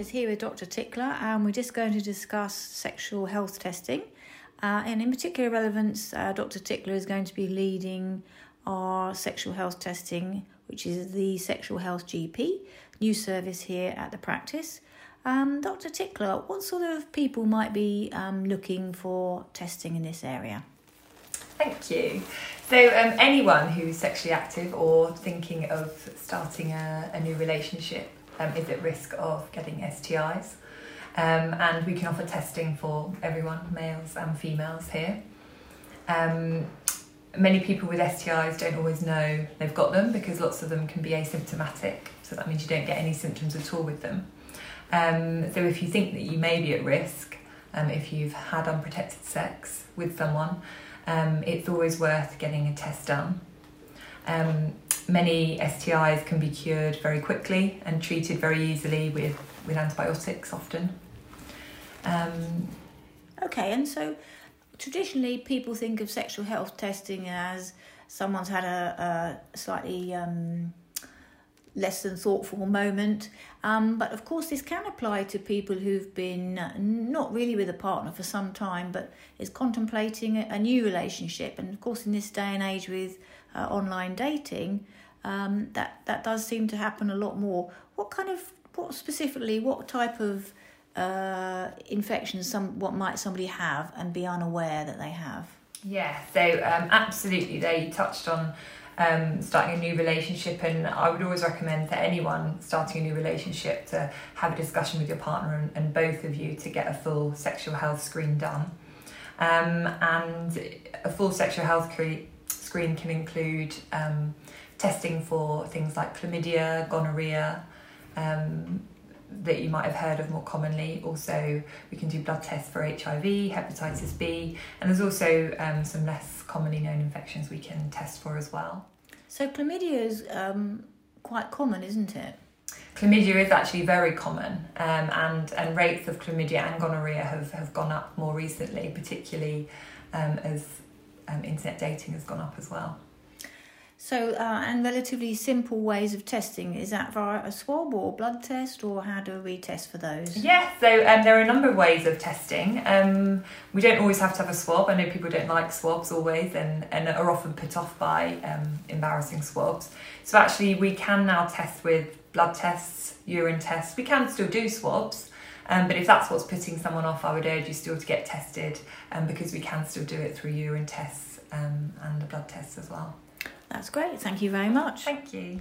just here with Dr. Tichler, and we're just going to discuss sexual health testing. Uh, and in particular relevance, uh, Dr. Tichler is going to be leading our sexual health testing, which is the Sexual Health GP, new service here at the practice. Um, Dr. Tichler, what sort of people might be um, looking for testing in this area? Thank you. So, um, anyone who's sexually active or thinking of starting a, a new relationship um, is at risk of getting STIs. Um, and we can offer testing for everyone, males and females here. Um, many people with STIs don't always know they've got them because lots of them can be asymptomatic, so that means you don't get any symptoms at all with them. Um, so if you think that you may be at risk, um, if you've had unprotected sex with someone, um, it's always worth getting a test done. Many STIs can be cured very quickly and treated very easily with, with antibiotics often. Um, okay, and so traditionally people think of sexual health testing as someone's had a, a slightly um, less than thoughtful moment. Um, but of course, this can apply to people who've been not really with a partner for some time, but is contemplating a new relationship. And of course, in this day and age with uh, online dating, um, that that does seem to happen a lot more. What kind of what specifically? What type of uh, infections? Some what might somebody have and be unaware that they have? Yeah, so um, absolutely, they touched on um, starting a new relationship, and I would always recommend to anyone starting a new relationship to have a discussion with your partner and, and both of you to get a full sexual health screen done. Um, and a full sexual health cre- screen can include um, testing for things like chlamydia, gonorrhea, um, that you might have heard of more commonly. Also, we can do blood tests for HIV, hepatitis B, and there's also um, some less commonly known infections we can test for as well. So, chlamydia is um, quite common, isn't it? Chlamydia is actually very common, um, and, and rates of chlamydia and gonorrhea have, have gone up more recently, particularly um, as um, internet dating has gone up as well. So, uh, and relatively simple ways of testing is that via a swab or blood test, or how do we test for those? Yeah, so um, there are a number of ways of testing. Um, we don't always have to have a swab. I know people don't like swabs always and, and are often put off by um, embarrassing swabs. So, actually, we can now test with blood tests, urine tests. We can still do swabs. Um, but if that's what's putting someone off, I would urge you still to get tested um, because we can still do it through urine tests um, and the blood tests as well. That's great. Thank you very much. Thank you.